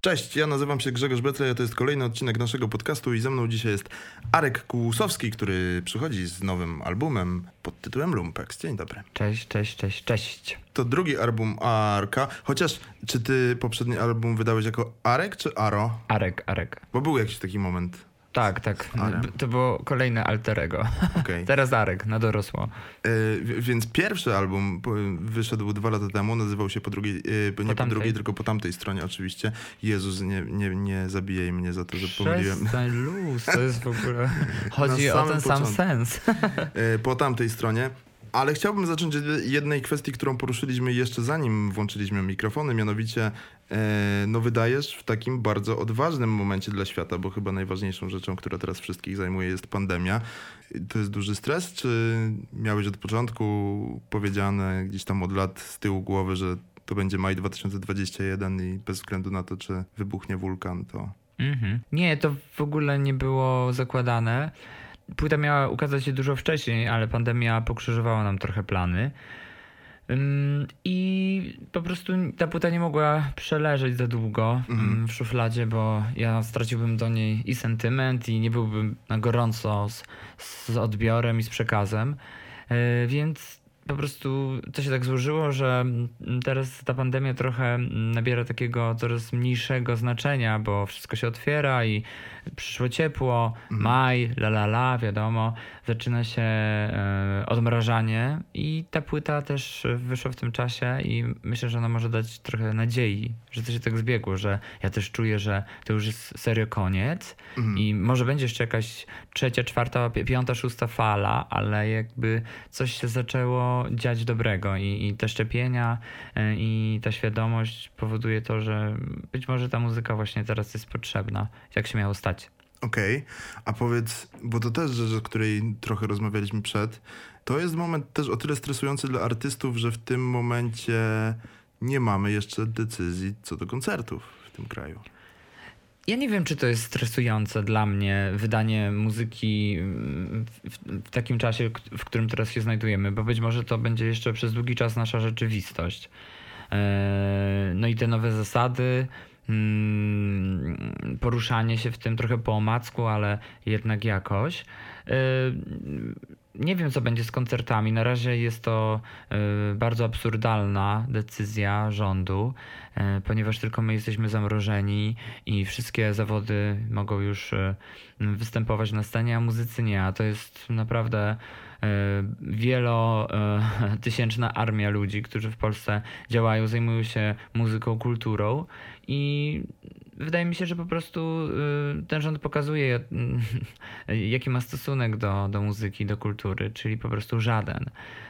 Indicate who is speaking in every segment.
Speaker 1: Cześć, ja nazywam się Grzegorz Betle, to jest kolejny odcinek naszego podcastu i ze mną dzisiaj jest Arek Kłusowski, który przychodzi z nowym albumem pod tytułem Lumpex. Dzień dobry.
Speaker 2: Cześć, cześć, cześć, cześć.
Speaker 1: To drugi album Arka, chociaż czy ty poprzedni album wydałeś jako Arek czy Aro?
Speaker 2: Arek, Arek.
Speaker 1: Bo był jakiś taki moment.
Speaker 2: Tak, tak. To było kolejne alterego.
Speaker 1: Okej.
Speaker 2: Teraz Arek, na dorosło.
Speaker 1: Y, w- więc pierwszy album po- wyszedł dwa lata temu, nazywał się po drugiej, y, nie po,
Speaker 2: tamtej.
Speaker 1: drugiej, tylko po tamtej stronie oczywiście. Jezus, nie, nie, nie zabijaj mnie za to, że pomyliłem.
Speaker 2: Przestań luz, to jest w ogóle... Chodzi o ten sam sens.
Speaker 1: e, po tamtej stronie. Ale chciałbym zacząć od jednej kwestii, którą poruszyliśmy jeszcze zanim włączyliśmy mikrofony, mianowicie no wydajesz w takim bardzo odważnym momencie dla świata, bo chyba najważniejszą rzeczą, która teraz wszystkich zajmuje jest pandemia. To jest duży stres, czy miałeś od początku powiedziane gdzieś tam od lat z tyłu głowy, że to będzie maj 2021 i bez względu na to, czy wybuchnie wulkan, to...
Speaker 2: Mhm. Nie, to w ogóle nie było zakładane. Płyta miała ukazać się dużo wcześniej, ale pandemia pokrzyżowała nam trochę plany. I po prostu ta płyta nie mogła przeleżeć za długo
Speaker 1: Mhm.
Speaker 2: w szufladzie, bo ja straciłbym do niej i sentyment, i nie byłbym na gorąco z, z odbiorem i z przekazem. Yy, Więc po prostu to się tak złożyło, że mm, teraz ta pandemia trochę mm, nabiera takiego coraz mniejszego znaczenia, bo wszystko się otwiera i przyszło ciepło, maj, la la la, wiadomo, zaczyna się e, odmrażanie i ta płyta też wyszła w tym czasie i myślę, że ona może dać trochę nadziei, że to się tak zbiegło, że ja też czuję, że to już jest serio koniec
Speaker 1: Mhm.
Speaker 2: i może będzie jeszcze jakaś trzecia, czwarta, pi- piąta, szósta fala, ale jakby coś się zaczęło dziać dobrego i, i te szczepienia e, i ta świadomość powoduje to, że być może ta muzyka właśnie teraz jest potrzebna, jak się miało stać.
Speaker 1: Okej, a powiedz, bo to też rzecz, o której trochę rozmawialiśmy przed, to jest moment też o tyle stresujący dla artystów, że w tym momencie nie mamy jeszcze decyzji co do koncertów w tym kraju.
Speaker 2: Ja nie wiem, czy to jest stresujące dla mnie wydanie muzyki mm, w, takim czasie, w którym teraz się znajdujemy, bo być może to będzie jeszcze przez długi czas nasza rzeczywistość. Eee, No i te nowe zasady, mm, poruszanie się w tym trochę po omacku, ale jednak jakoś. Nie wiem, co będzie z koncertami. Na razie jest to e, bardzo absurdalna decyzja rządu, e, ponieważ tylko my jesteśmy zamrożeni i wszystkie zawody mogą już e, występować na scenie, a muzycy nie. A to jest naprawdę wielotysięczna armia ludzi, którzy w Polsce działają, zajmują się muzyką, kulturą i wydaje mi się, że po prostu y, ten rząd pokazuje, y, jaki ma stosunek do, do muzyki, do kultury, czyli po prostu żaden.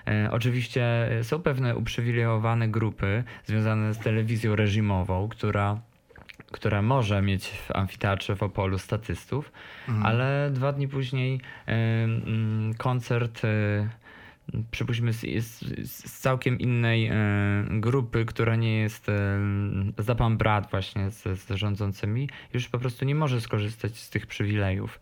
Speaker 2: E, Oczywiście są pewne uprzywilejowane grupy związane z telewizją reżimową, która która może mieć w amfiteatrze w Opolu statystów, ale dwa dni później e, mm, koncert e, przypuśćmy z, z, z całkiem innej e, grupy, która nie jest e, za pan brat właśnie z, z rządzącymi, już po prostu nie może skorzystać z tych przywilejów.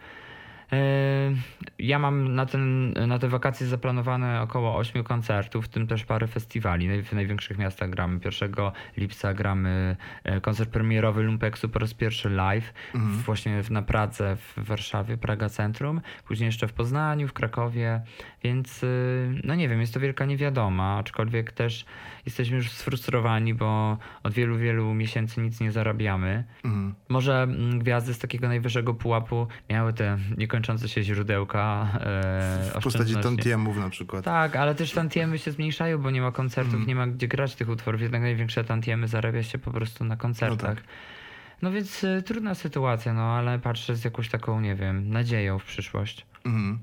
Speaker 2: Ja mam na, ten, na te wakacje zaplanowane około 8 koncertów, w tym też parę festiwali. W największych miastach gramy. 1 lipca gramy e, koncert premierowy Lumpeksu po raz pierwszy live, w- właśnie w- na Pradze w Warszawie, Praga Centrum, później jeszcze w Poznaniu, w Krakowie, więc y, no nie wiem, jest to wielka niewiadoma, aczkolwiek też jesteśmy już sfrustrowani, bo od wielu, wielu miesięcy nic nie zarabiamy.
Speaker 1: Mhm.
Speaker 2: Może mm, gwiazdy z takiego najwyższego pułapu miały te niekończące się źródełka e,
Speaker 1: W postaci tantiemów na przykład.
Speaker 2: Tak, ale też tantiemy się zmniejszają, bo nie ma koncertów,
Speaker 1: Mm.
Speaker 2: nie ma gdzie grać tych utworów. Jednak największe tantiemy zarabia się po prostu na koncertach.
Speaker 1: tak.
Speaker 2: No więc y, trudna sytuacja, no ale patrzę z jakąś taką, nie wiem, nadzieją w przyszłość.
Speaker 1: Mhm.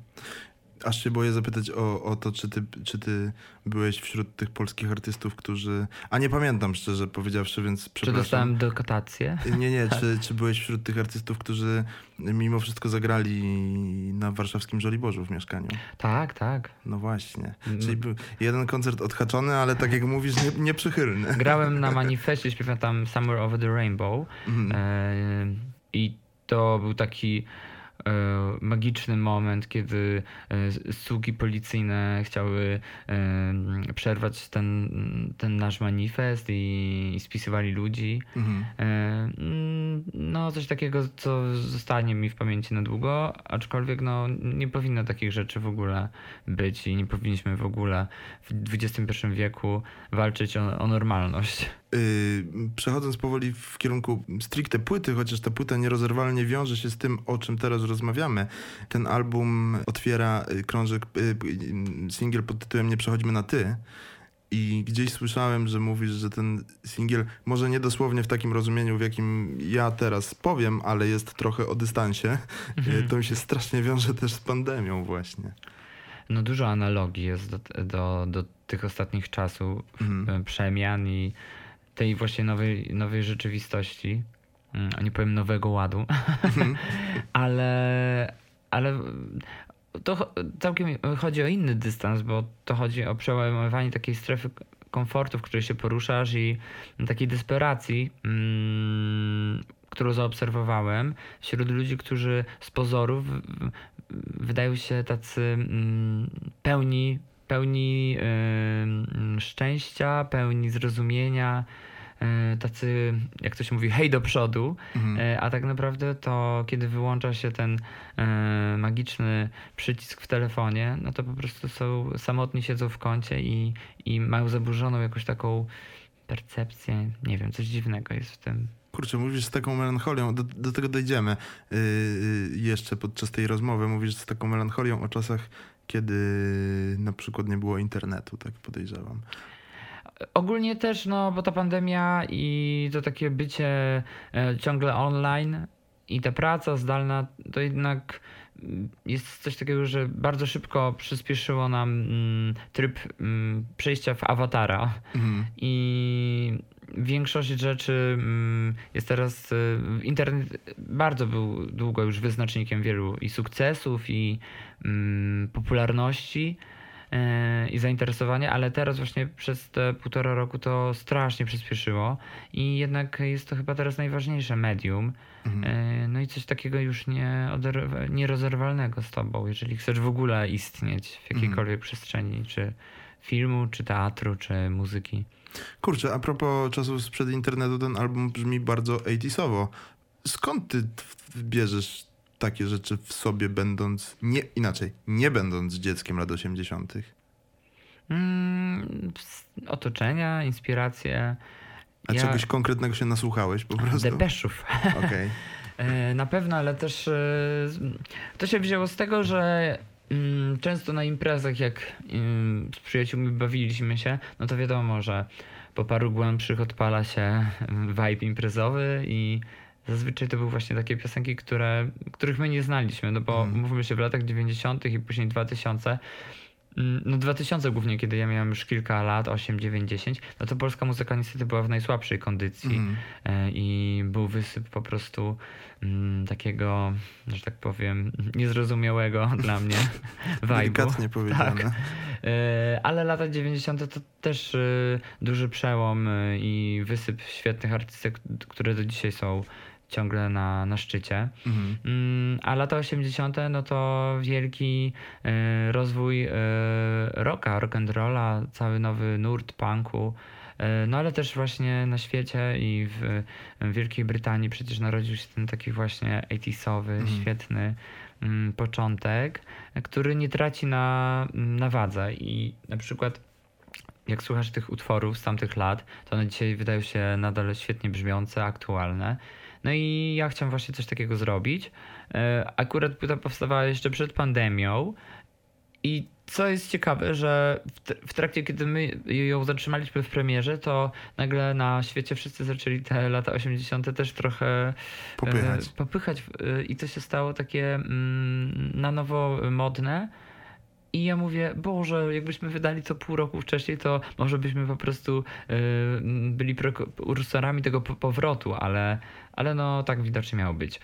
Speaker 1: Aż się boję zapytać o, o to, czy ty, czy ty byłeś wśród tych polskich artystów, którzy... A nie pamiętam szczerze powiedziawszy, więc
Speaker 2: Czy
Speaker 1: przepraszam.
Speaker 2: dostałem dokotację?
Speaker 1: Nie, nie, czy, czy byłeś wśród tych artystów, którzy mimo wszystko zagrali na warszawskim Żoliborzu w mieszkaniu?
Speaker 2: Tak, tak.
Speaker 1: No właśnie.
Speaker 2: Mm.
Speaker 1: Czyli był jeden koncert odhaczony, ale tak jak mówisz, nie, nieprzychylny.
Speaker 2: Grałem na manifestie, śpiewam tam Summer Over the Rainbow e, i to był taki magiczny moment, kiedy sługi policyjne chciały przerwać ten, ten nasz manifest i, i spisywali ludzi. Mhm. No, coś takiego, co zostanie mi w pamięci na długo, aczkolwiek no, nie powinno takich rzeczy w ogóle być i nie powinniśmy w ogóle w XXI wieku walczyć o, o normalność.
Speaker 1: Yy, przechodząc powoli w kierunku stricte płyty, chociaż ta płyta nierozerwalnie wiąże się z tym, o czym teraz rozmawiamy. Ten album otwiera y, krążek, yy, singiel pod tytułem Nie przechodźmy na ty. I gdzieś słyszałem, że mówisz, że ten singiel, może nie dosłownie w takim rozumieniu, w jakim ja teraz powiem, ale jest trochę o dystansie. Mhm. To mi się strasznie wiąże też z pandemią właśnie.
Speaker 2: No dużo analogii jest do, do, do tych ostatnich czasów, mhm. przemian i tej właśnie nowej, nowej rzeczywistości. Mm, nie powiem nowego ładu, mhm. ale, ale to całkiem chodzi o inny dystans, bo to chodzi o przełamywanie takiej strefy komfortu, w której się poruszasz i takiej desperacji, mm, którą zaobserwowałem wśród ludzi, którzy z pozorów wydają się tacy mm, pełni, pełni yy, szczęścia, pełni zrozumienia, E, tacy, jak to się mówi, hej do przodu, mhm. E, a tak naprawdę to kiedy wyłącza się ten e, magiczny przycisk w telefonie, no to po prostu są samotni, siedzą w kącie i, i mają zaburzoną jakąś taką percepcję, nie wiem, coś dziwnego jest w tym.
Speaker 1: Kurczę, mówisz z taką melancholią, do, do tego dojdziemy yy, jeszcze podczas tej rozmowy. Mówisz z taką melancholią o czasach, kiedy na przykład nie było internetu, tak podejrzewam.
Speaker 2: Ogólnie też, no bo ta pandemia i to takie bycie e, ciągle online i ta praca zdalna, to jednak mm, jest coś takiego, że bardzo szybko przyspieszyło nam mm, tryb mm, przejścia w awatara. Mhm. I większość rzeczy jest teraz. E, internet bardzo był długo już wyznacznikiem wielu i sukcesów, i popularności. E, i zainteresowanie, ale teraz właśnie przez te półtora roku to strasznie przyspieszyło i jednak jest to chyba teraz najważniejsze medium. Mhm. E, no i coś takiego już nie nierozerwalnego z tobą, jeżeli chcesz w ogóle istnieć w jakiejkolwiek mhm. przestrzeni, czy filmu, czy teatru, czy muzyki.
Speaker 1: Kurczę, a propos czasów sprzed internetu, ten album brzmi bardzo 80sowo. Skąd ty bierzesz takie rzeczy w sobie, będąc nie inaczej, nie będąc dzieckiem lat 80.
Speaker 2: Mm, otoczenia, inspiracje.
Speaker 1: A ja... czegoś konkretnego się nasłuchałeś po prostu?
Speaker 2: Depeszów. Okay. E, na pewno, ale też e, to się wzięło z tego, że mm, często na imprezach, jak mm, z przyjaciółmi bawiliśmy się, no to wiadomo, że po paru głębszych odpala się vibe imprezowy i Zazwyczaj to były właśnie takie piosenki, które, których my nie znaliśmy, no bo mm. mówmy się w latach 90. i później 2000 mm, no 2000 głównie, kiedy ja miałem już kilka lat, 8, 9, 10, no to polska muzyka niestety była w najsłabszej kondycji mm. i był wysyp po prostu mm, takiego, że tak powiem, niezrozumiałego dla mnie vibe'u.
Speaker 1: Delikatnie powiedziane. Tak.
Speaker 2: E, ale lata 90. to też e, duży przełom i wysyp świetnych artystek, które do dzisiaj są ciągle na, na szczycie. Mhm. Mm, a lata 80. no to wielki y, rozwój y, rocka, rock and rolla, cały nowy nurt punku. Y, no ale też właśnie na świecie i w, w Wielkiej Brytanii przecież narodził się ten taki właśnie 80sowy, mhm. świetny mm, początek, który nie traci na, na wadze i na przykład jak słuchasz tych utworów z tamtych lat, to one dzisiaj wydają się nadal świetnie brzmiące, aktualne. No i ja chciałem właśnie coś takiego zrobić. E, akurat płyta powstawała jeszcze przed pandemią i co jest ciekawe, że w trakcie, kiedy my ją zatrzymaliśmy w premierze, to nagle na świecie wszyscy zaczęli te lata 80. też trochę e, popychać. popychać. E, I to się stało takie mm, na nowo modne. I ja mówię, Boże, jakbyśmy wydali to pół roku wcześniej, to może byśmy po prostu yy, byli prekursorami tego powrotu, ale, ale no tak widocznie miało być.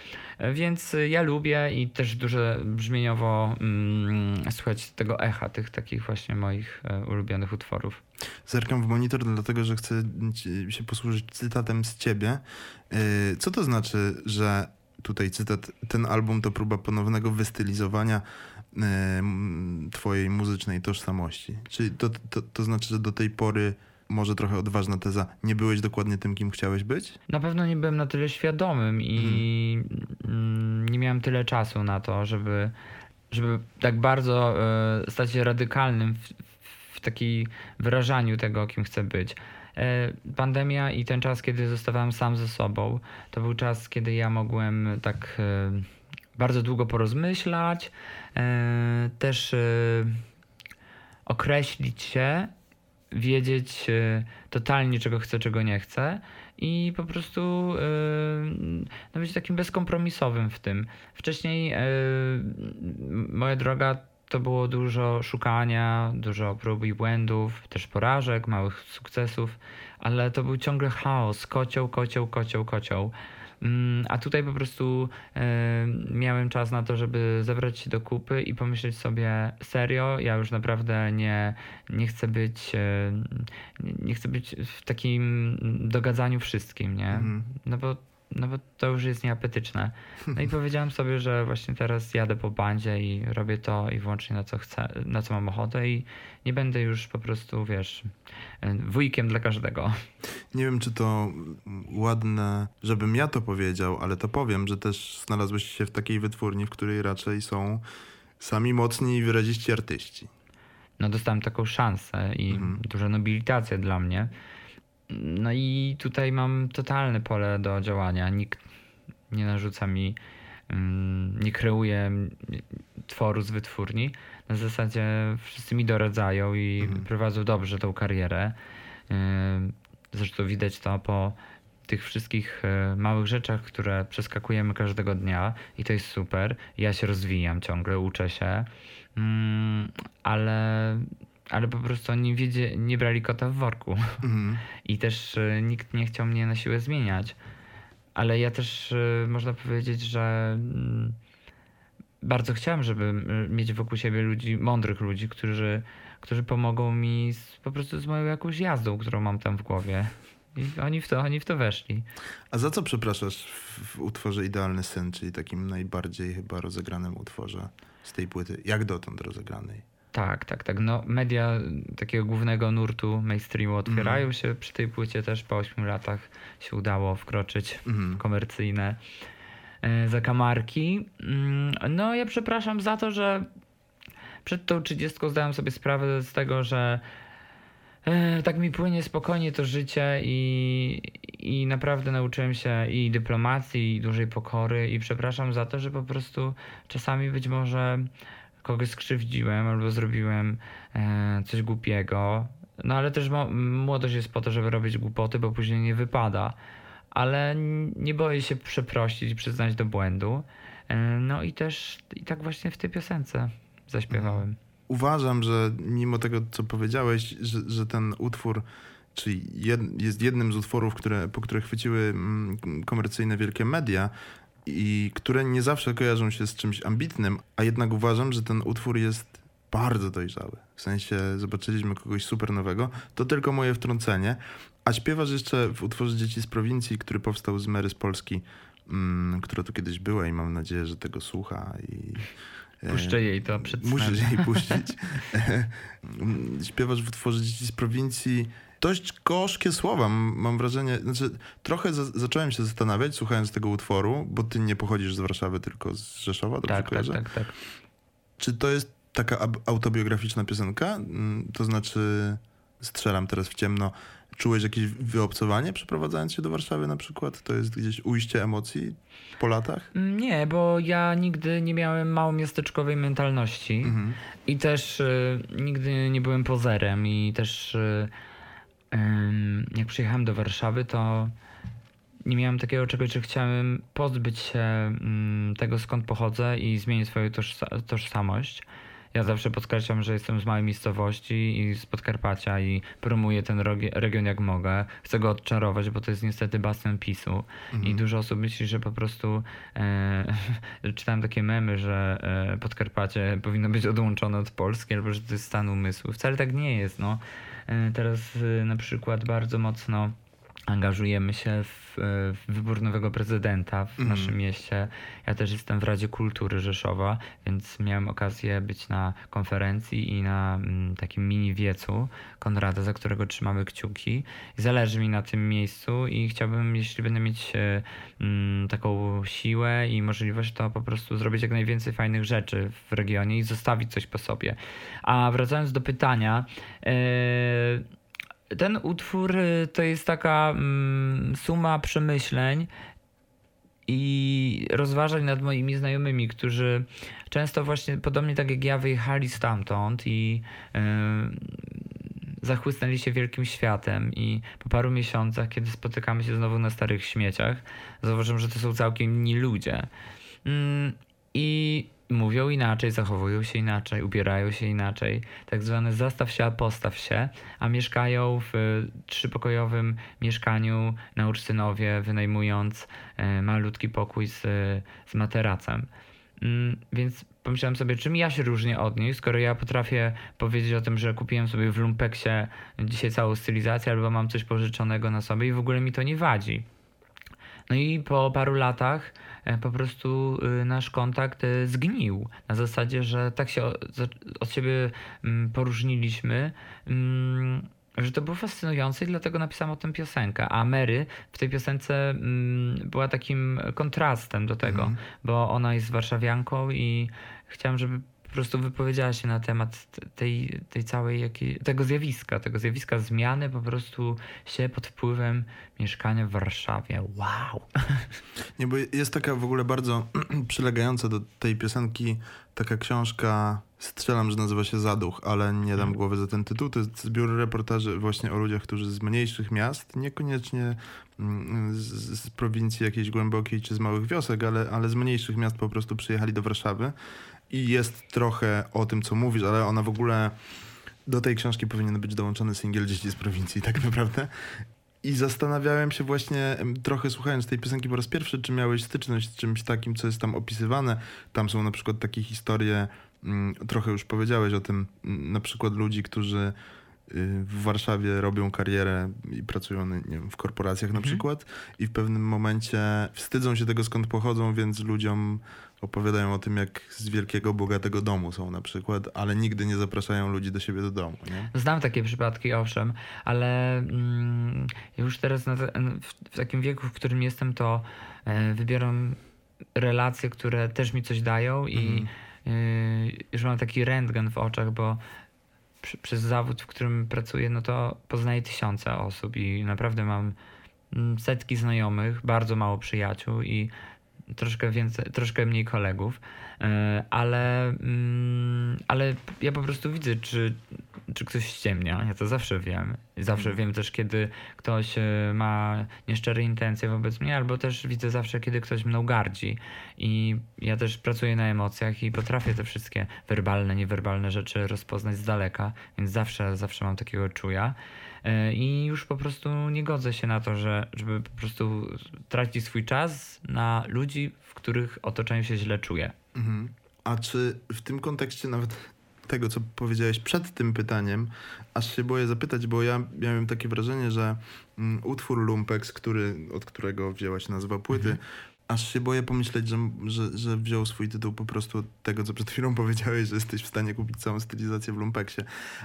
Speaker 2: Więc ja lubię i też dużo brzmieniowo mm, słuchać tego echa, tych takich właśnie moich e, ulubionych utworów.
Speaker 1: Zerkam w monitor, dlatego że chcę się posłużyć cytatem z ciebie. Yy, co to znaczy, że tutaj cytat, ten album to próba ponownego wystylizowania twojej muzycznej tożsamości. Czyli to, to, to znaczy, że do tej pory może trochę odważna teza, nie byłeś dokładnie tym, kim chciałeś być?
Speaker 2: Na pewno nie byłem na tyle świadomym i hmm. nie miałem tyle czasu na to, żeby, żeby tak bardzo y, stać się radykalnym w, w takim wyrażaniu tego, kim chcę być. E, pandemia i ten czas, kiedy zostawałem sam ze sobą, to był czas, kiedy ja mogłem tak e, bardzo długo porozmyślać, e, też określić się, wiedzieć totalnie, czego chcę, czego nie chcę i po prostu no, być takim bezkompromisowym w tym. Wcześniej moja droga to było dużo szukania, dużo prób i błędów, też porażek, małych sukcesów, ale to był ciągle chaos, kocioł, kocioł, kocioł, kocioł. Mm, a tutaj po prostu e, miałem czas na to, żeby zebrać się do kupy i pomyśleć sobie serio, ja już naprawdę nie, nie chcę być e, nie chcę być w takim dogadzaniu wszystkim, nie? Mhm. No bo no bo to już jest nieapetyczne. No i powiedziałem sobie, że właśnie teraz jadę po bandzie i robię to i wyłącznie na co chcę, na co mam ochotę i nie będę już po prostu, wiesz, wujkiem dla każdego.
Speaker 1: Nie wiem, czy to ładne, żebym ja to powiedział, ale to powiem, że też znalazłeś się w takiej wytwórni, w której raczej są sami mocni i wyraziści artyści.
Speaker 2: No dostałem taką szansę i mhm. duża nobilitacja dla mnie. No i tutaj mam totalne pole do działania. Nikt nie narzuca mi, mm, nie kreuje tworu z wytwórni. Na zasadzie wszyscy mi doradzają i mhm. prowadzą dobrze tą karierę. Zresztą widać to po tych wszystkich e, małych rzeczach, które przeskakujemy każdego dnia i to jest super. Ja się rozwijam ciągle, uczę się, mm, ale ale po prostu oni wiedzie, nie brali kota w worku. Mhm. I też y, nikt nie chciał mnie na siłę zmieniać. Ale ja też y, można powiedzieć, że y, bardzo chciałem, żeby mieć wokół siebie ludzi, mądrych ludzi, którzy, którzy pomogą mi z, po prostu z moją jakąś jazdą, którą mam tam w głowie. I oni w to, oni w to weszli.
Speaker 1: A za co przepraszasz w, w utworze Idealny Sen, czyli takim najbardziej chyba rozegranym utworze z tej płyty? Jak dotąd rozegranej?
Speaker 2: Tak, tak, tak. No, media takiego głównego nurtu mainstreamu otwierają mm. się. Przy tej płycie też po 8 latach się udało wkroczyć mm. w komercyjne e, zakamarki. No, ja przepraszam za to, że przed tą 30 zdałem sobie sprawę z tego, że e, tak mi płynie spokojnie to życie i, i naprawdę nauczyłem się i dyplomacji, i dużej pokory i przepraszam za to, że po prostu czasami być może kogoś skrzywdziłem albo zrobiłem e, coś głupiego. No ale też młodość jest po to, żeby robić głupoty, bo później nie wypada. Ale nie boję się przeprosić, przyznać do błędu. E, no i też i tak właśnie w tej piosence zaśpiewałem.
Speaker 1: Uważam, że mimo tego, co powiedziałeś, że, że ten utwór czyli jed, jest jednym z utworów, które, po które chwyciły mm, komercyjne wielkie media, i które nie zawsze kojarzą się z czymś ambitnym, a jednak uważam, że ten utwór jest bardzo dojrzały. W sensie zobaczyliśmy kogoś super nowego. To tylko moje wtrącenie. A śpiewasz jeszcze w utworze Dzieci z prowincji, który powstał z Mary z Polski, mm, która tu kiedyś była i mam nadzieję, że tego słucha i
Speaker 2: e, Puszczę jej to przed.
Speaker 1: Musisz jej puścić. Śpiewasz w utworze Dzieci z prowincji dość gorzkie słowa, mam wrażenie. Znaczy, trochę za, zacząłem się zastanawiać, słuchając tego utworu, bo ty nie pochodzisz z Warszawy, tylko z Rzeszowa, dobrze
Speaker 2: tak, tak, tak, tak.
Speaker 1: Czy to jest taka autobiograficzna piosenka? Mm, to znaczy, strzelam teraz w ciemno, czułeś jakieś wyobcowanie przeprowadzając się do Warszawy na przykład? To jest gdzieś ujście emocji po latach?
Speaker 2: Mm, nie, bo ja nigdy nie miałem małomiasteczkowej mentalności mhm. i też y, nigdy nie byłem pozerem i też... Y, jak przyjechałem do Warszawy, to nie miałem takiego czegoś, że chciałem pozbyć się mm, tego, skąd pochodzę i zmienić swoją tożsamość. Ja zawsze podkreślam, że jestem z małej miejscowości i z Podkarpacia i promuję ten region jak mogę. Chcę go odczarować, bo to jest niestety bastion PiSu. Mhm. I dużo osób myśli, że po prostu e, czytałem takie memy, że e, Podkarpacie powinno być odłączone od Polski albo że to jest stan umysłu. Wcale tak nie jest. No. E, teraz e, na przykład bardzo mocno angażujemy się w, w wybór nowego prezydenta w
Speaker 1: Mhm.
Speaker 2: naszym mieście. Ja też jestem w Radzie Kultury Rzeszowa, więc miałem okazję być na konferencji i na mm, takim mini wiecu Konrada, za którego trzymamy kciuki. Zależy mi na tym miejscu i chciałbym, jeśli będę mieć e, mm, taką siłę i możliwość, to po prostu zrobić jak najwięcej fajnych rzeczy w regionie i zostawić coś po sobie. A wracając do pytania, e, ten utwór y, to jest taka mm, suma przemyśleń i rozważań nad moimi znajomymi, którzy często właśnie podobnie tak jak ja wyjechali stamtąd i y, zachłysnęli się wielkim światem i po paru miesiącach, kiedy spotykamy się znowu na starych śmieciach, zauważyłem, że to są całkiem inni ludzie. Mm, I mówią inaczej, zachowują się inaczej, ubierają się inaczej. Tak zwane zastaw się, a postaw się, a mieszkają w y, trzypokojowym mieszkaniu na Ucztynowie, wynajmując e, malutki pokój z, z materacem. Mm, Więc pomyślałem sobie, czym ja się różnię od nich, skoro ja potrafię powiedzieć o tym, że kupiłem sobie w Lumpeksie dzisiaj całą stylizację albo mam coś pożyczonego na sobie i w ogóle mi to nie wadzi. No i po paru latach po prostu y, nasz kontakt e, zgnił. Na zasadzie, że tak się od siebie mm, poróżniliśmy, mm, że to było fascynujące i dlatego napisałem o tym piosenkę. A Mary w tej piosence mm, była takim kontrastem do tego,
Speaker 1: Mhm.
Speaker 2: bo ona jest warszawianką i chciałem, żeby po prostu wypowiedziała się na temat tej, tej całej, jakiej, tego zjawiska, tego zjawiska zmiany po prostu się pod wpływem mieszkania w Warszawie. Wow!
Speaker 1: Nie, bo jest taka w ogóle bardzo przylegająca do tej piosenki taka książka, strzelam, że nazywa się Zaduch, ale nie dam głowy za ten tytuł. To jest zbiór reportaży właśnie o ludziach, którzy z mniejszych miast, niekoniecznie mm, z, z prowincji jakiejś głębokiej czy z małych wiosek, ale, ale z mniejszych miast po prostu przyjechali do Warszawy. I jest trochę o tym, co mówisz, ale ona w ogóle do tej książki powinien być dołączony singiel Dzieci z prowincji, tak naprawdę. I zastanawiałem się właśnie trochę słuchając tej piosenki po raz pierwszy, czy miałeś styczność z czymś takim, co jest tam opisywane. Tam są na przykład takie historie, mm, trochę już powiedziałeś o tym, mm, na przykład ludzi, którzy y, w Warszawie robią karierę i pracują nie wiem, w korporacjach na
Speaker 2: Mhm.
Speaker 1: przykład i w pewnym momencie wstydzą się tego, skąd pochodzą, więc ludziom opowiadają o tym, jak z wielkiego, bogatego domu są na przykład, ale nigdy nie zapraszają ludzi do siebie do domu. Nie?
Speaker 2: Znam takie przypadki, owszem, ale mm, już teraz na w, w takim wieku, w którym jestem, to e, wybieram relacje, które też mi coś dają i y, już mam taki rentgen w oczach, bo przy, przez zawód, w którym pracuję, no to poznaję tysiące osób i naprawdę mam mm, setki znajomych, bardzo mało przyjaciół i troszkę więcej, troszkę mniej kolegów, e, ale, mm, ale ja po prostu widzę, czy, czy ktoś ściemnia. Ja to zawsze wiem. Zawsze
Speaker 1: Mhm.
Speaker 2: wiem też, kiedy ktoś e, ma nieszczere intencje wobec mnie, albo też widzę zawsze, kiedy ktoś mną gardzi. I ja też pracuję na emocjach i potrafię te wszystkie werbalne, niewerbalne rzeczy rozpoznać z daleka, więc zawsze, zawsze mam takiego czuja. E, I już po prostu nie godzę się na to, że, żeby po prostu tracić swój czas na ludzi, w których otoczeniu się źle czuję.
Speaker 1: Mhm. A czy w tym kontekście nawet tego, co powiedziałeś przed tym pytaniem, aż się boję zapytać, bo ja miałem takie wrażenie, że mm, utwór Lumpex, który, od którego wzięła się nazwa płyty, aż się boję pomyśleć, że, że, że wziął swój tytuł po prostu od tego, co przed chwilą powiedziałeś, że jesteś w stanie kupić całą stylizację w Lumpeksie.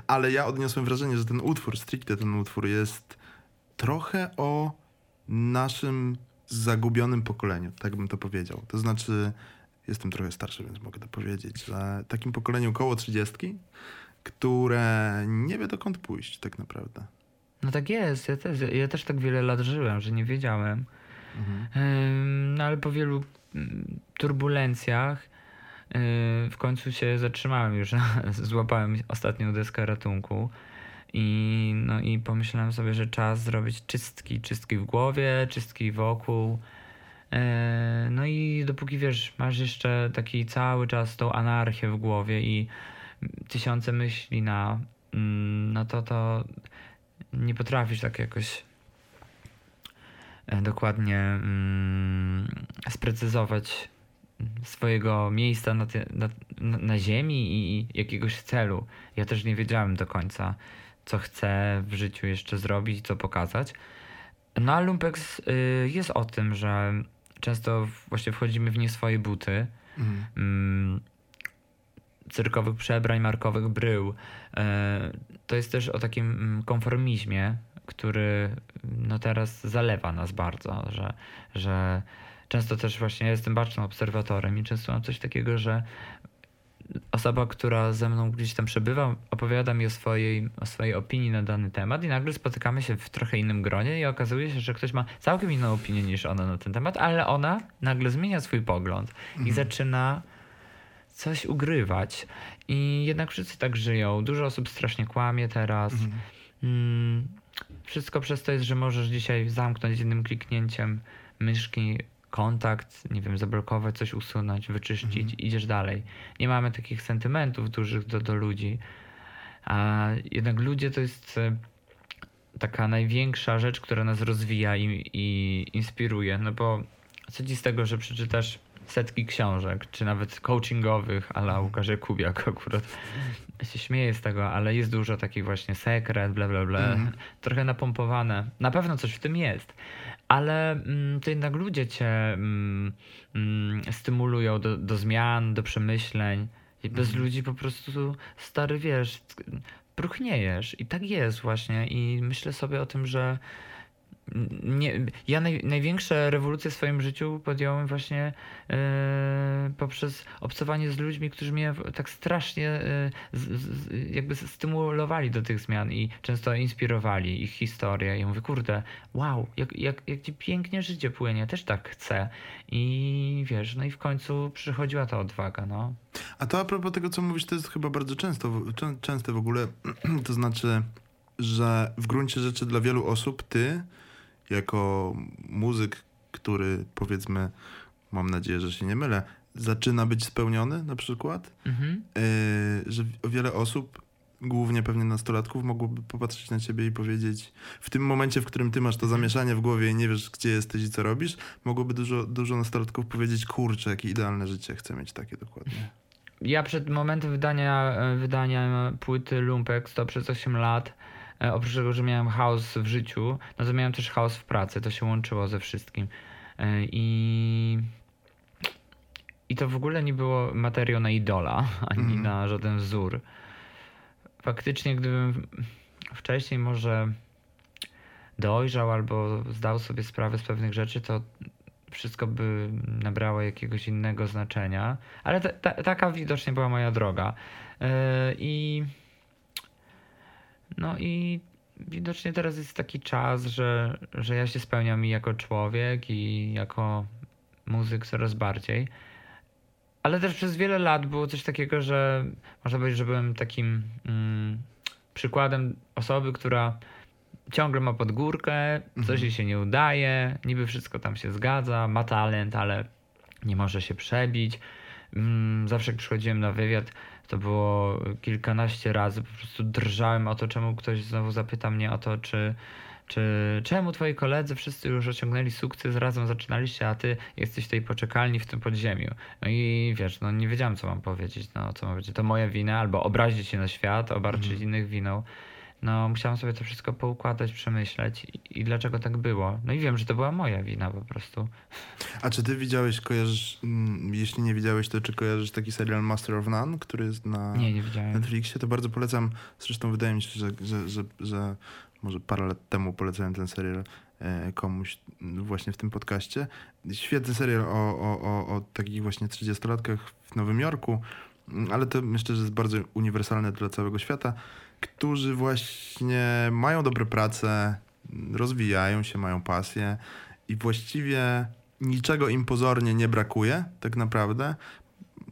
Speaker 1: Ale ja odniosłem wrażenie, że ten utwór, stricte ten utwór jest trochę o naszym zagubionym pokoleniu, tak bym to powiedział. To znaczy, jestem trochę starszy, więc mogę to powiedzieć, że takim pokoleniu koło trzydziestki, które nie wie dokąd pójść tak naprawdę.
Speaker 2: No tak jest, ja też, ja też tak wiele lat żyłem, że nie wiedziałem. Ym, No ale po wielu mm, turbulencjach w końcu się zatrzymałem już, złapałem ostatnią deskę ratunku i, no, i pomyślałem sobie, że czas zrobić czystki, czystki w głowie, czystki wokół. No i dopóki wiesz, masz jeszcze taki cały czas tą anarchię w głowie i tysiące myśli na, mm, no to to nie potrafisz tak jakoś dokładnie mm, sprecyzować swojego miejsca na, ty, na, na, ziemi i, i jakiegoś celu. Ja też nie wiedziałem do końca, co chcę w życiu jeszcze zrobić, co pokazać. No a Lumpex y, jest o tym, że często właśnie wchodzimy w nie swoje buty.
Speaker 1: Mhm.
Speaker 2: Mm, cyrkowych przebrań, markowych brył. E, To jest też o takim mm, konformizmie, który no teraz zalewa nas bardzo, że, że często też właśnie ja jestem bacznym obserwatorem i często mam coś takiego, że osoba, która ze mną gdzieś tam przebywa, opowiada mi o swojej, o swojej opinii na dany temat i nagle spotykamy się w trochę innym gronie i okazuje się, że ktoś ma całkiem inną opinię niż ona na ten temat, ale ona nagle zmienia swój pogląd i zaczyna coś ugrywać. I jednak wszyscy tak żyją. Dużo osób strasznie kłamie teraz. Mm, wszystko przez to jest, że możesz dzisiaj zamknąć jednym kliknięciem myszki kontakt, nie wiem, zablokować, coś usunąć, wyczyścić, idziesz dalej. Nie mamy takich sentymentów dużych do, do ludzi. A jednak ludzie to jest e, taka największa rzecz, która nas rozwija i, i inspiruje. No bo co ci z tego, że przeczytasz setki książek, czy nawet coachingowych, ale Łukasz Kubiak akurat. Się śmieję z tego, ale jest dużo takich właśnie sekret, bla bla bla,
Speaker 1: Mhm.
Speaker 2: trochę napompowane. Na pewno coś w tym jest, ale mm, to jednak ludzie cię mm, mm, stymulują do, do zmian, do przemyśleń. I bez ludzi po prostu stary wiesz, bruchniejesz i tak jest właśnie. I myślę sobie o tym, że nie, ja naj, największe rewolucje w swoim życiu podjąłem właśnie e, poprzez obcowanie z ludźmi, którzy mnie tak strasznie e, z, z, jakby stymulowali do tych zmian i często inspirowali ich historię. I mówię, kurde, wow, jak, jak, jak ci pięknie życie płynie, też tak chcę. I wiesz, no i w końcu przychodziła ta odwaga, no.
Speaker 1: A to a propos tego, co mówisz, to jest chyba bardzo często, czę, częste w ogóle. to znaczy, że w gruncie rzeczy dla wielu osób ty, jako muzyk, który powiedzmy, mam nadzieję, że się nie mylę, zaczyna być spełniony na przykład,
Speaker 2: Mhm.
Speaker 1: yy, że wiele osób, głównie pewnie nastolatków, mogłoby popatrzeć na ciebie i powiedzieć, w tym momencie, w którym ty masz to zamieszanie w głowie i nie wiesz, gdzie jesteś i co robisz, mogłoby dużo, dużo nastolatków powiedzieć, kurczę, jakie idealne życie, chcę mieć takie dokładnie.
Speaker 2: Ja przed momentem wydania, e, wydania płyty Lumpex to przez 8 lat, oprócz tego, że miałem chaos w życiu, no to miałem też chaos w pracy, to się łączyło ze wszystkim. E, I, i to w ogóle nie było materiał na idola, ani
Speaker 1: Mhm.
Speaker 2: na żaden wzór. Faktycznie, gdybym wcześniej może dojrzał albo zdał sobie sprawę z pewnych rzeczy, to wszystko by nabrało jakiegoś innego znaczenia. Ale ta, ta, taka widocznie była moja droga. Yy, I no i widocznie teraz jest taki czas, że, że ja się spełniam i jako człowiek, i jako muzyk coraz bardziej. Ale też przez wiele lat było coś takiego, że można powiedzieć, że byłem takim mm, przykładem osoby, która ciągle ma pod górkę, coś
Speaker 1: Mhm.
Speaker 2: jej się nie udaje, niby wszystko tam się zgadza, ma talent, ale nie może się przebić. Mm, Zawsze jak przychodziłem na wywiad, to było kilkanaście razy, po prostu drżałem o to, czemu ktoś znowu zapyta mnie o to, czy, czy czemu twoi koledzy wszyscy już osiągnęli sukces, razem zaczynaliście, a ty jesteś tej poczekalni w tym podziemiu. No i wiesz, no nie wiedziałem, co mam powiedzieć, no co mam powiedzieć, to moja wina, albo obrazić się na świat, obarczyć
Speaker 1: Mhm.
Speaker 2: innych winą. No, musiałem sobie to wszystko poukładać, przemyśleć i, i dlaczego tak było. No i wiem, że to była moja wina po prostu.
Speaker 1: A czy ty widziałeś, kojarzysz, mm, jeśli nie widziałeś, to czy kojarzysz taki serial Master of None, który jest na
Speaker 2: Nie, nie.
Speaker 1: Netflixie? To bardzo polecam. Zresztą wydaje mi się, że, że, że, że może parę lat temu polecałem ten serial e, komuś właśnie w tym podcaście. Świetny serial o, o, o, o takich właśnie 30-latkach w Nowym Jorku, mm, ale to myślę, że jest bardzo uniwersalne dla całego świata, którzy właśnie mają dobre prace, rozwijają się, mają pasję i właściwie niczego im pozornie nie brakuje, tak naprawdę.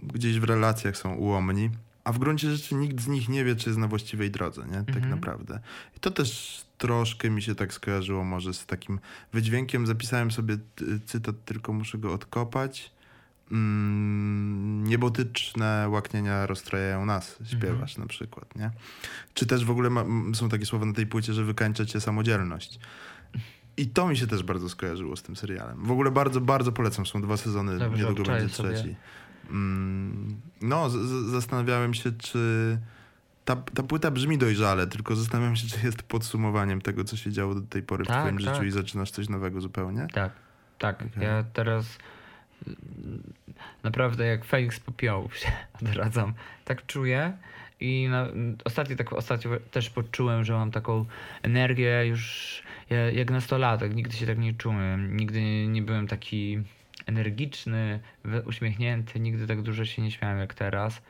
Speaker 1: Gdzieś w relacjach są ułomni, a w gruncie rzeczy nikt z nich nie wie, czy jest na właściwej drodze, nie? Tak
Speaker 2: Mhm.
Speaker 1: naprawdę. I to też troszkę mi się tak skojarzyło może z takim wydźwiękiem. Zapisałem sobie ty- cytat, tylko muszę go odkopać. Mm, niebotyczne łaknienia rozstrajają nas, śpiewasz na przykład, nie? Czy też w ogóle ma, są takie słowa na tej płycie, że wykańcza cię samodzielność. I to mi się też bardzo skojarzyło z tym serialem. W ogóle bardzo, bardzo polecam. Są dwa sezony,
Speaker 2: Dobrze,
Speaker 1: niedługo będzie
Speaker 2: sobie.
Speaker 1: trzeci. Mm, no, z, zastanawiałem się, czy ta, ta płyta brzmi dojrzale, tylko zastanawiam się, czy jest podsumowaniem tego, co się działo do tej pory w
Speaker 2: Tak,
Speaker 1: twoim
Speaker 2: tak.
Speaker 1: życiu i zaczynasz coś nowego zupełnie.
Speaker 2: Tak, tak.
Speaker 1: Okej.
Speaker 2: Ja teraz naprawdę jak Felix popiołów się odradzam. Tak czuję i na, ostatnio, tak, ostatnio też poczułem, że mam taką energię już ja- jak nastolatek. Nigdy się tak nie czułem. Nigdy nie byłem taki energiczny, uśmiechnięty. Nigdy tak dużo się nie śmiałem jak teraz.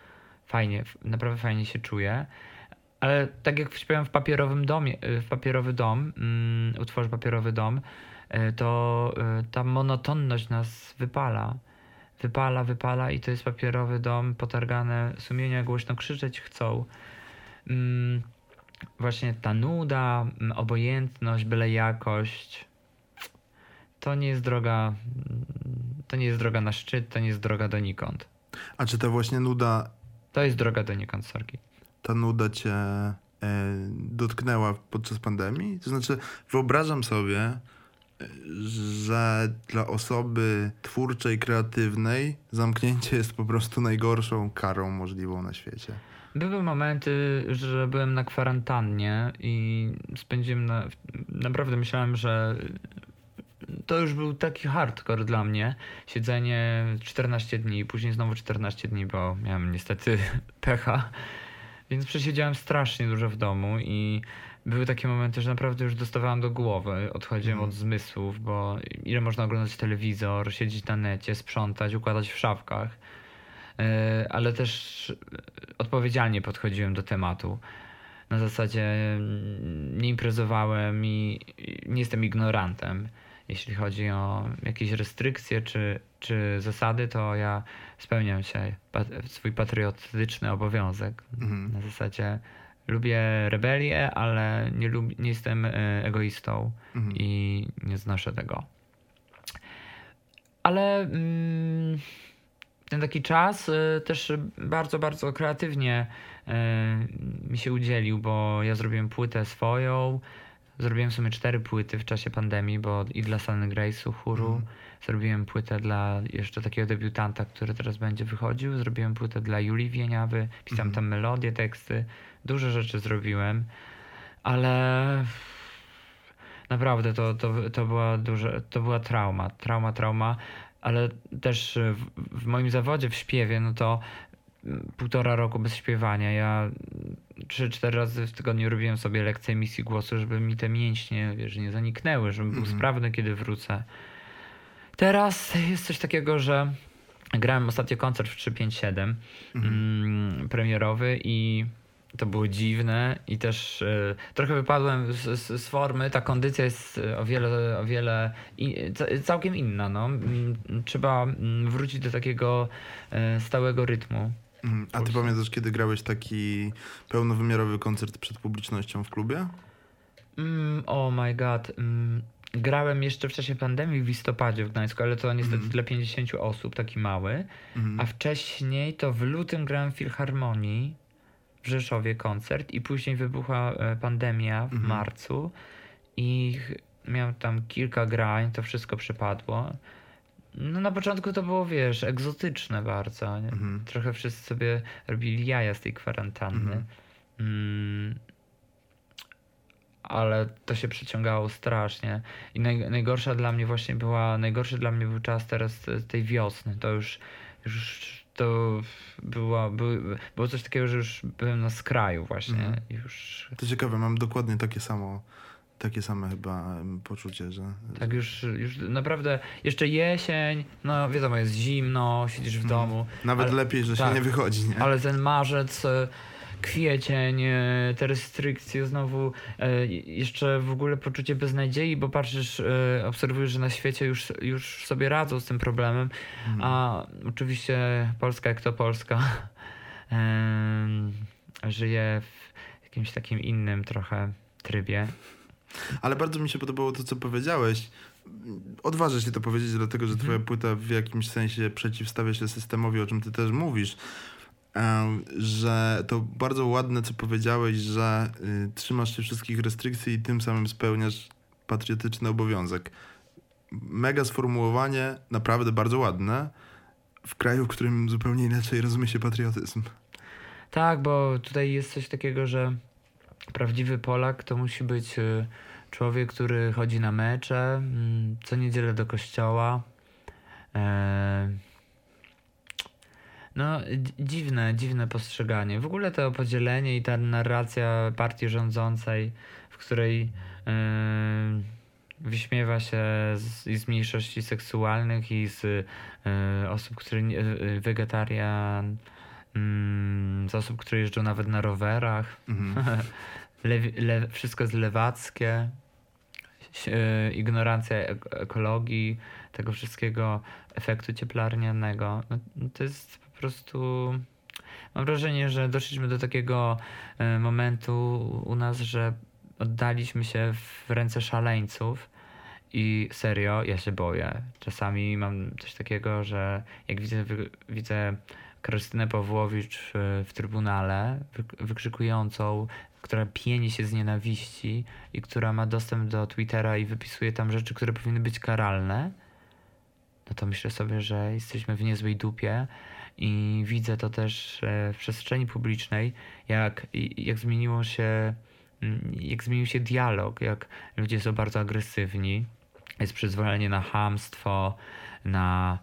Speaker 2: Fajnie, naprawdę fajnie się czuję. Ale tak jak śpiewam w papierowym domie, w papierowy dom, mm, papierowy dom, to y, ta monotonność nas wypala. Wypala, wypala i to jest papierowy dom, potargane sumienia głośno krzyczeć chcą. Mm, Właśnie ta nuda, mm, obojętność, byle jakość. To nie jest droga, mm, to nie jest droga na szczyt, to nie jest droga donikąd.
Speaker 1: A czy ta właśnie nuda,
Speaker 2: To jest droga donikąd, sorki.
Speaker 1: ta nuda cię e, dotknęła podczas pandemii? To znaczy, wyobrażam sobie, e, że dla osoby twórczej, kreatywnej zamknięcie jest po prostu najgorszą karą możliwą na świecie.
Speaker 2: Były momenty, że byłem na kwarantannie i spędziłem na, naprawdę myślałem, że to już był taki hardcore dla mnie. Siedzenie 14 dni, później znowu 14 dni, bo miałem niestety pecha. Więc przesiedziałem strasznie dużo w domu i były takie momenty, że naprawdę już dostawałem do głowy. Odchodziłem
Speaker 1: Mhm.
Speaker 2: od zmysłów, bo ile można oglądać telewizor, siedzieć na necie, sprzątać, układać w szafkach. E, ale też odpowiedzialnie podchodziłem do tematu. Na zasadzie mm, nie imprezowałem i nie jestem ignorantem. Jeśli chodzi o jakieś restrykcje czy, czy zasady, to ja spełniam się swój patriotyczny obowiązek.
Speaker 1: Mhm.
Speaker 2: Na zasadzie lubię rebelię, ale nie, lub, nie jestem e, egoistą
Speaker 1: Mhm.
Speaker 2: i nie znoszę tego. Ale mm, ten taki czas y, też bardzo, bardzo kreatywnie y, mi się udzielił, bo ja zrobiłem płytę swoją. Zrobiłem w sumie cztery płyty w czasie pandemii, bo i dla Sunny Grace'u chóru.
Speaker 1: Mhm.
Speaker 2: Zrobiłem płytę dla jeszcze takiego debiutanta, który teraz będzie wychodził. Zrobiłem płytę dla Julii Wieniawy. Pisałem
Speaker 1: Mhm.
Speaker 2: tam melodie, teksty. Dużo rzeczy zrobiłem, ale naprawdę to, to, to, była duże, to była trauma. Trauma, trauma, ale też w, w moim zawodzie w śpiewie, no to mm, półtora roku bez śpiewania. Ja trzy, cztery razy w tygodniu robiłem sobie lekcje emisji głosu, żeby mi te mięśnie, wiesz, nie zaniknęły, żebym był
Speaker 1: Mhm.
Speaker 2: sprawny, kiedy wrócę. Teraz jest coś takiego, że grałem ostatnio koncert w 357
Speaker 1: Mhm.
Speaker 2: mm, premierowy i to było dziwne i też e, trochę wypadłem z, z, z formy. Ta kondycja jest o wiele, o wiele i, ca, całkiem inna. No. Mm, Trzeba mm, wrócić do takiego e, stałego rytmu.
Speaker 1: Mhm. A ty pamiętasz, kiedy grałeś taki pełnowymiarowy koncert przed publicznością w klubie?
Speaker 2: Mm, oh my god. Mm, grałem jeszcze w czasie pandemii w listopadzie w Gdańsku, ale to niestety
Speaker 1: Mhm.
Speaker 2: dla 50 osób, taki mały.
Speaker 1: Mhm.
Speaker 2: A wcześniej to w lutym grałem w Filharmonii w Rzeszowie koncert i później wybuchła e, pandemia w
Speaker 1: Mhm.
Speaker 2: marcu i miałem tam kilka grań, to wszystko przypadło. No na początku to było, wiesz, egzotyczne bardzo. Nie?
Speaker 1: Mhm.
Speaker 2: Trochę wszyscy sobie robili jaja z tej kwarantanny.
Speaker 1: Mhm.
Speaker 2: Mm, ale to się przeciągało strasznie. I naj, najgorsza dla mnie właśnie była, najgorszy dla mnie był czas teraz tej wiosny. To już, już to była, by, było coś takiego, że już byłem na skraju właśnie.
Speaker 1: Mhm.
Speaker 2: Już,
Speaker 1: To ciekawe, mam dokładnie takie samo, takie same chyba poczucie, że...
Speaker 2: tak już, już naprawdę, jeszcze jesień, no wiadomo, jest zimno, siedzisz w
Speaker 1: Mhm.
Speaker 2: domu,
Speaker 1: Nawet
Speaker 2: ale-
Speaker 1: lepiej, że się
Speaker 2: tak.
Speaker 1: nie wychodzi, nie?
Speaker 2: Ale ten marzec, e, kwiecień, e, te restrykcje, znowu e, jeszcze w ogóle poczucie beznadziei, bo patrzysz, obserwujesz, że na świecie już, już sobie radzą z tym problemem,
Speaker 1: Mhm.
Speaker 2: a oczywiście Polska jak to Polska żyje w jakimś takim innym trochę trybie.
Speaker 1: Ale bardzo mi się podobało to, co powiedziałeś. Odważę się to powiedzieć, dlatego że
Speaker 2: Mhm.
Speaker 1: twoja płyta w jakimś sensie przeciwstawia się systemowi, o czym ty też mówisz. Że to bardzo ładne, co powiedziałeś, że y, trzymasz się wszystkich restrykcji i tym samym spełniasz patriotyczny obowiązek. Mega sformułowanie, naprawdę bardzo ładne, w kraju, w którym zupełnie inaczej rozumie się patriotyzm.
Speaker 2: Tak, bo tutaj jest coś takiego, że prawdziwy Polak to musi być y, człowiek, który chodzi na mecze, mm, co niedzielę do kościoła. E, no, dzi- dziwne, dziwne postrzeganie. W ogóle to podzielenie i ta narracja partii rządzącej, w której e, wyśmiewa się z, z mniejszości seksualnych i z e, osób, które e, wegetarian, mm, z osób, które jeżdżą nawet na rowerach.
Speaker 1: Mhm.
Speaker 2: Lewi, le, wszystko jest lewackie. E, Ignorancja ek- ekologii, tego wszystkiego, efektu cieplarnianego. No, no to jest po prostu. Mam wrażenie, że doszliśmy do takiego e, momentu u nas, że oddaliśmy się w ręce szaleńców. I serio, ja się boję. Czasami mam coś takiego, że jak widzę, widzę Krystynę Pawłowicz w, w trybunale, wy, wykrzykującą, która pieni się z nienawiści i która ma dostęp do Twittera i wypisuje tam rzeczy, które powinny być karalne, no to myślę sobie, że jesteśmy w niezłej dupie i widzę to też e, w przestrzeni publicznej, jak, jak zmieniło się, mm, jak zmienił się dialog, jak ludzie są bardzo agresywni, jest przyzwolenie na hamstwo, na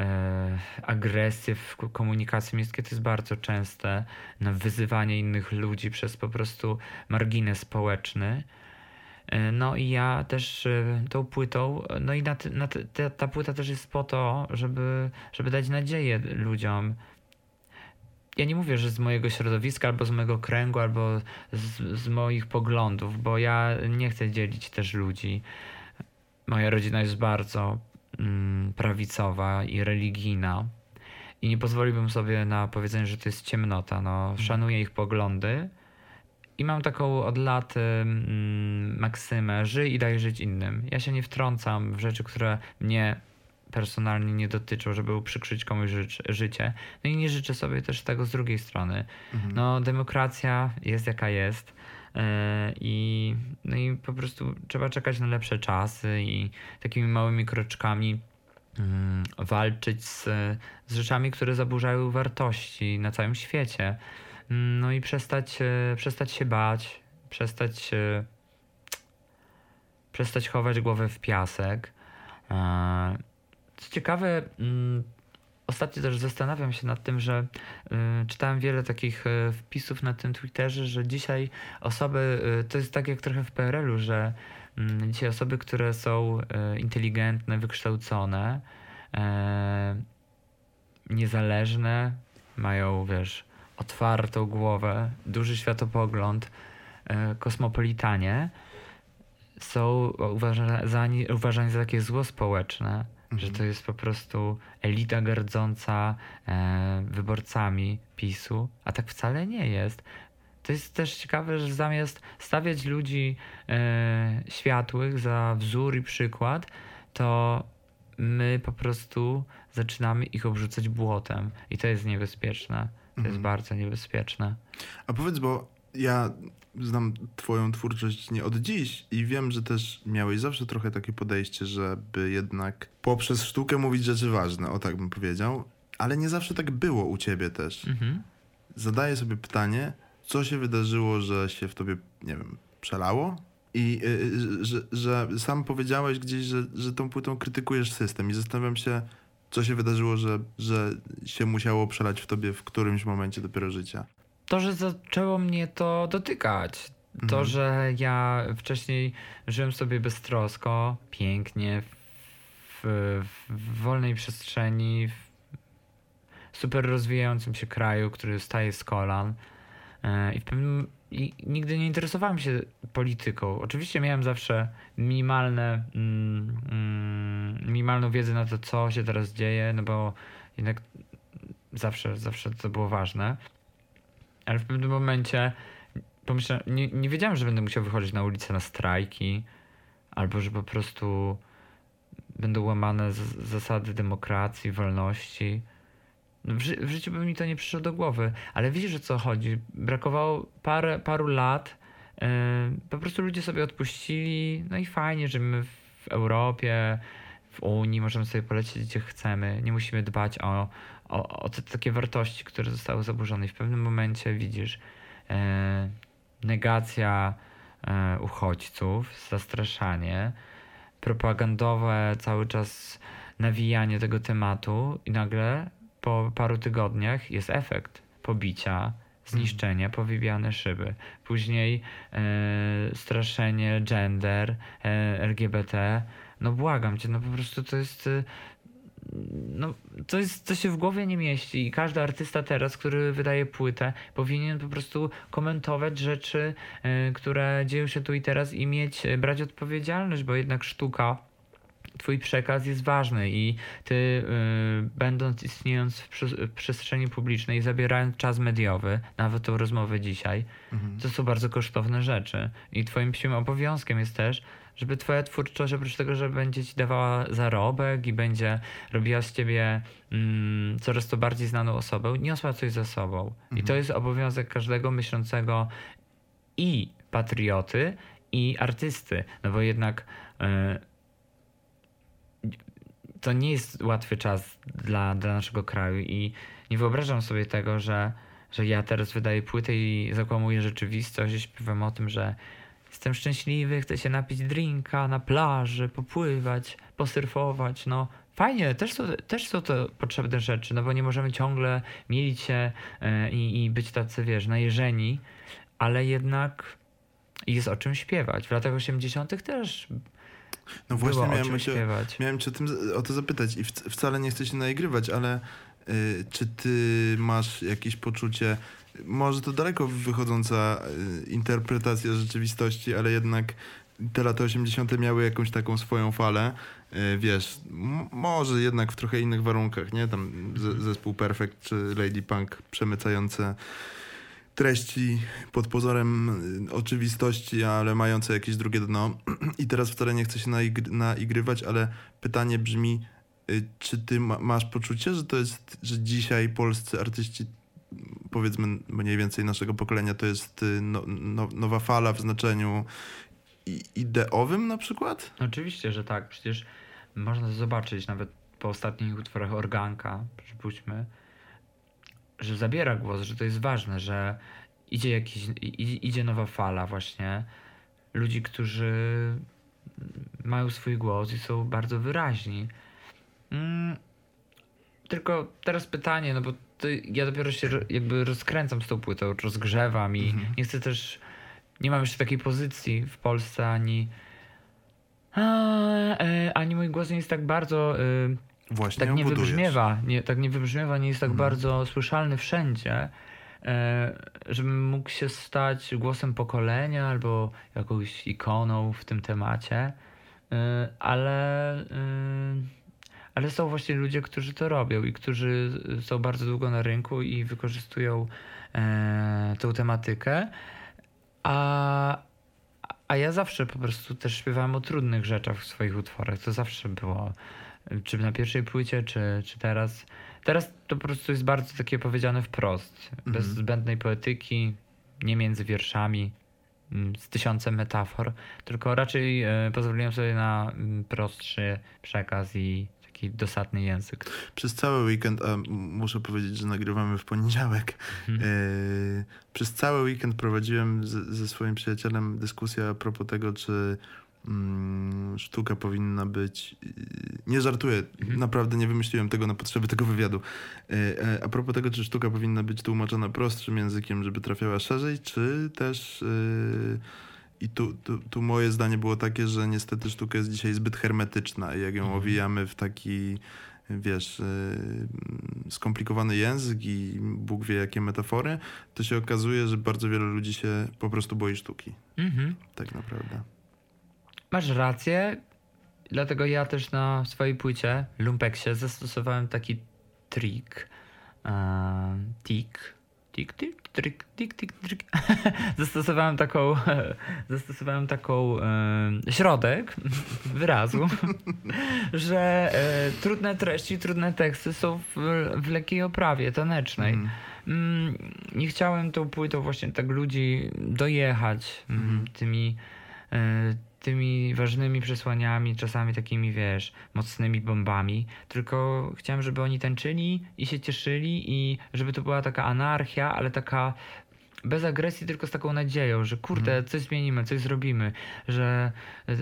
Speaker 2: e, agresję w ko- komunikacji miejskiej, to jest bardzo częste, na wyzywanie innych ludzi przez po prostu margines społeczny. E, No i ja też e, tą płytą, no i na, na, ta, ta płyta też jest po to, żeby, żeby dać nadzieję ludziom. Ja nie mówię, że z mojego środowiska, albo z mojego kręgu, albo z, z moich poglądów, bo ja nie chcę dzielić też ludzi. Moja rodzina jest bardzo prawicowa i religijna. I nie pozwoliłbym sobie na powiedzenie, że to jest ciemnota. No, szanuję ich poglądy. I mam taką od lat mm, maksymę: żyj i daj żyć innym. Ja się nie wtrącam w rzeczy, które mnie personalnie nie dotyczą, żeby uprzykrzyć komuś żyć, życie. No i nie życzę sobie też tego z drugiej strony.
Speaker 1: Mhm.
Speaker 2: No, demokracja jest jaka jest. Yy, I, no i po prostu trzeba czekać na lepsze czasy i takimi małymi kroczkami mm, walczyć z, z rzeczami, które zaburzają wartości na całym świecie. Mm, No i przestać, e, przestać się bać, przestać, e, przestać chować głowę w piasek. E, Co ciekawe, mm, ostatnio też zastanawiam się nad tym, że y, czytałem wiele takich y, wpisów na tym Twitterze, że dzisiaj osoby, y, to jest tak jak trochę w PRL-u, że mm, dzisiaj osoby, które są y, inteligentne, wykształcone, e, niezależne, mają, wiesz, otwartą głowę, duży światopogląd, e, kosmopolitanie, są uważani, uważani za takie zło społeczne, że to jest po prostu elita gardząca e, wyborcami PiSu, a tak wcale nie jest. To jest też ciekawe, że zamiast stawiać ludzi e, światłych za wzór i przykład, to my po prostu zaczynamy ich obrzucać błotem. I to jest niebezpieczne. To jest
Speaker 1: Mhm.
Speaker 2: bardzo niebezpieczne.
Speaker 1: A powiedz, bo ja znam twoją twórczość nie od dziś i wiem, że też miałeś zawsze trochę takie podejście, żeby jednak poprzez sztukę mówić rzeczy ważne, o tak bym powiedział, ale nie zawsze tak było u ciebie też.
Speaker 2: Mhm.
Speaker 1: Zadaję sobie pytanie, co się wydarzyło, że się w tobie, nie wiem, przelało? I y, y, że, że sam powiedziałeś gdzieś, że, że tą płytą krytykujesz system i zastanawiam się, co się wydarzyło, że, że się musiało przelać w tobie w którymś momencie dopiero życia.
Speaker 2: To, że zaczęło mnie to dotykać. To,
Speaker 1: Mhm.
Speaker 2: że ja wcześniej żyłem sobie beztrosko, pięknie, w, w wolnej przestrzeni, w super rozwijającym się kraju, który staje z kolan. E, I, w pewnym, I nigdy nie interesowałem się polityką. Oczywiście miałem zawsze minimalne, mm, mm, minimalną wiedzę na to, co się teraz dzieje, no bo jednak zawsze, zawsze to było ważne. Ale w pewnym momencie pomyślałem, nie, nie wiedziałem, że będę musiał wychodzić na ulicę na strajki, albo że po prostu będą łamane zasady demokracji, wolności. No w, ży, w życiu by mi to nie przyszło do głowy, ale widzisz o co chodzi. Brakowało parę, paru lat. Yy, po prostu ludzie sobie odpuścili. No i fajnie, że my w Europie, w Unii możemy sobie polecieć gdzie chcemy. Nie musimy dbać o, o, o te takie wartości, które zostały zaburzone i w pewnym momencie widzisz e, negacja e, uchodźców, zastraszanie, propagandowe cały czas nawijanie tego tematu i nagle po paru tygodniach jest efekt pobicia, zniszczenia, powybijane szyby. Później e, straszenie gender, e, LGBT. No błagam cię, no po prostu to jest e, no, to, jest, to się w głowie nie mieści i każdy artysta teraz, który wydaje płytę, powinien po prostu komentować rzeczy, y, które dzieją się tu i teraz i mieć, e, brać odpowiedzialność, bo jednak sztuka Twój przekaz jest ważny i ty, y, będąc istniejąc w, przy, w, przestrzeni publicznej, zabierając czas mediowy, nawet tą rozmowę dzisiaj, mhm. to są bardzo kosztowne rzeczy. I Twoim psim obowiązkiem jest też, żeby Twoja twórczość, oprócz tego, że będzie Ci dawała zarobek i będzie robiła z Ciebie mm, coraz to bardziej znaną osobę, niosła coś za sobą. Mhm. I to jest obowiązek każdego myślącego i patrioty, i artysty. No bo jednak. Y, to nie jest łatwy czas dla, dla naszego kraju i nie wyobrażam sobie tego, że, że ja teraz wydaję płytę i zakłamuję rzeczywistość i śpiewam o tym, że jestem szczęśliwy, chcę się napić drinka na plaży, popływać, posurfować, no fajnie, też są, też są to potrzebne rzeczy, no bo nie możemy ciągle mielić się yy, i być tacy, wiesz, najeżeni, ale jednak jest o czym śpiewać. W latach 80. też
Speaker 1: no właśnie miałem cię, miałem cię o, tym, o to zapytać i wcale nie chcę się naigrywać, ale y, czy ty masz jakieś poczucie, może to daleko wychodząca y, interpretacja rzeczywistości, ale jednak te lata 80. miały jakąś taką swoją falę, y, wiesz, może jednak w trochę innych warunkach, nie? Tam zespół Perfect czy Lady Punk przemycające treści pod pozorem y, oczywistości, ale mające jakieś drugie dno. I teraz wcale nie chcę się naigry naigrywać, ale pytanie brzmi, czy ty ma masz poczucie, że to jest, że dzisiaj polscy artyści, powiedzmy mniej więcej naszego pokolenia, to jest y, no, no, nowa fala w znaczeniu ideowym na przykład?
Speaker 2: Oczywiście, że tak. Przecież można zobaczyć nawet po ostatnich utworach Organka, przypuśćmy, że zabiera głos, że to jest ważne, że idzie, jakiś, idzie nowa fala właśnie ludzi, którzy mają swój głos i są bardzo wyraźni. Mm, tylko teraz pytanie, no bo ja dopiero się jakby rozkręcam z tą płytą, rozgrzewam i mhm. nie chcę też, nie mam jeszcze takiej pozycji w Polsce, ani e, ani mój głos nie jest tak bardzo y, Właśnie tak nie wybrzmiewa, nie, tak nie wybrzmiewa, nie jest tak mhm. bardzo słyszalny wszędzie, e, żebym mógł się stać głosem pokolenia albo jakąś ikoną w tym temacie, e, ale, e, ale są właśnie ludzie, którzy to robią i którzy są bardzo długo na rynku i wykorzystują e, tą tematykę, a, a ja zawsze po prostu też śpiewałem o trudnych rzeczach w swoich utworach. To zawsze było czy na pierwszej płycie, czy, czy teraz. Teraz to po prostu jest bardzo takie powiedziane wprost, mhm. bez zbędnej poetyki, nie między wierszami, mm, z tysiącem metafor, tylko raczej e, pozwoliłem sobie na mm, prostszy przekaz i taki dosadny język.
Speaker 1: Przez cały weekend, a muszę powiedzieć, że nagrywamy w poniedziałek, mhm. e, przez cały weekend prowadziłem z, ze swoim przyjacielem dyskusję a propos tego, czy Mm, sztuka powinna być. Y, nie żartuję, mhm. naprawdę nie wymyśliłem tego na potrzeby tego wywiadu. E, e, a propos tego, czy sztuka powinna być tłumaczona prostszym językiem, żeby trafiała szerzej, czy też. I tu, tu, tu moje zdanie było takie, że niestety sztuka jest dzisiaj zbyt hermetyczna i jak ją mhm. owijamy w taki wiesz, y, skomplikowany język i Bóg wie jakie metafory, to się okazuje, że bardzo wiele ludzi się po prostu boi sztuki. Mhm. Tak naprawdę.
Speaker 2: Masz rację, dlatego ja też na swojej płycie Lumpeksie zastosowałem taki trik. Uh, tik. Tik, tik, trik, tik, tik, trik. zastosowałem taką, zastosowałem taką e, środek wyrazu, że e, trudne treści, trudne teksty są w, w lekkiej oprawie tanecznej. Mm. Mm, nie chciałem tą płytą właśnie tak ludzi dojechać mm, tymi e, tymi ważnymi przesłaniami, czasami takimi, wiesz, mocnymi bombami, tylko chciałem, żeby oni tańczyli i się cieszyli i żeby to była taka anarchia, ale taka bez agresji, tylko z taką nadzieją, że kurde, coś zmienimy, coś zrobimy, że y,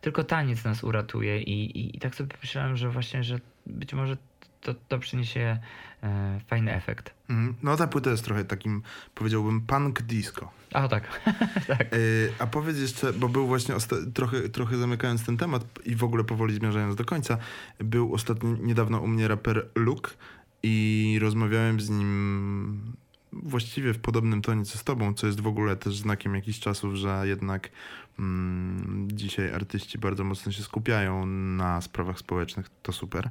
Speaker 2: tylko taniec nas uratuje i, i, i tak sobie myślałem, że właśnie, że być może to, to przyniesie e, fajny efekt.
Speaker 1: Mhm. No ta płyta jest trochę takim, powiedziałbym, punk disco.
Speaker 2: A tak, tak.
Speaker 1: Y, a powiedz jeszcze, bo był właśnie trochę, trochę zamykając ten temat i w ogóle powoli zmierzając do końca, był ostatnio niedawno u mnie raper Luke i rozmawiałem z nim właściwie w podobnym tonie co z tobą, co jest w ogóle też znakiem jakichś czasów, że jednak mm, dzisiaj artyści bardzo mocno się skupiają na sprawach społecznych, to super.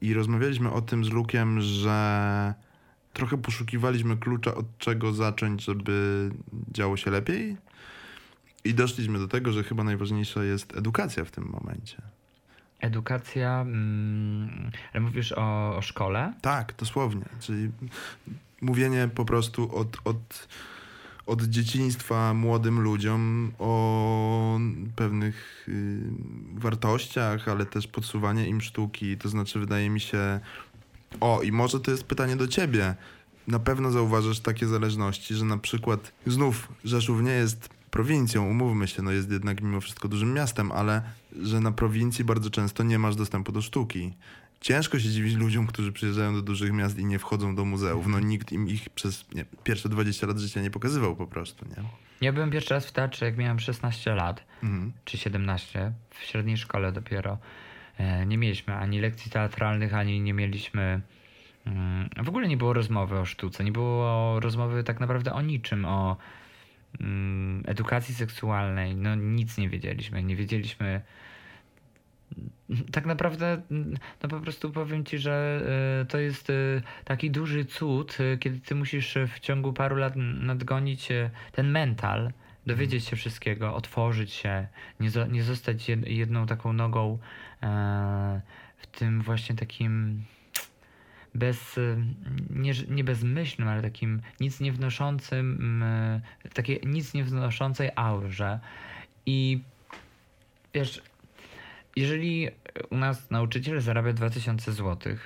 Speaker 1: I rozmawialiśmy o tym z Lukiem, że trochę poszukiwaliśmy klucza od czego zacząć, żeby działo się lepiej. I doszliśmy do tego, że chyba najważniejsza jest edukacja w tym momencie.
Speaker 2: Edukacja, mm, ale mówisz o, o szkole?
Speaker 1: Tak, dosłownie. Czyli mówienie po prostu od, od, od dzieciństwa młodym ludziom o pewnych y, wartościach, ale też podsuwanie im sztuki. To znaczy, wydaje mi się. O, i może to jest pytanie do ciebie. Na pewno zauważasz takie zależności, że na przykład znów Rzeszów nie jest prowincją, umówmy się, no jest jednak mimo wszystko dużym miastem, ale że na prowincji bardzo często nie masz dostępu do sztuki. Ciężko się dziwić ludziom, którzy przyjeżdżają do dużych miast i nie wchodzą do muzeów. No nikt im ich przez nie, pierwsze 20 lat życia nie pokazywał po prostu, nie?
Speaker 2: Ja byłem pierwszy raz w teatrze, jak miałem 16 lat,
Speaker 1: Mhm.
Speaker 2: czy 17, w średniej szkole dopiero. E, Nie mieliśmy ani lekcji teatralnych, ani nie mieliśmy. mm, W ogóle nie było rozmowy o sztuce, nie było rozmowy tak naprawdę o niczym, o mm, edukacji seksualnej. No nic nie wiedzieliśmy. Nie wiedzieliśmy. Tak naprawdę, mm, no po prostu powiem ci, że e, to jest e, taki duży cud, e, kiedy ty musisz w ciągu paru lat nadgonić ten mental, dowiedzieć się wszystkiego, otworzyć się, nie, nie zostać jed- jedną taką nogą e, w tym właśnie takim bez, nie, nie bezmyślnym, ale takim nic nie wnoszącym, takiej nic nie wnoszącej aurze. I wiesz, jeżeli u nas nauczyciel zarabia 2000 zł,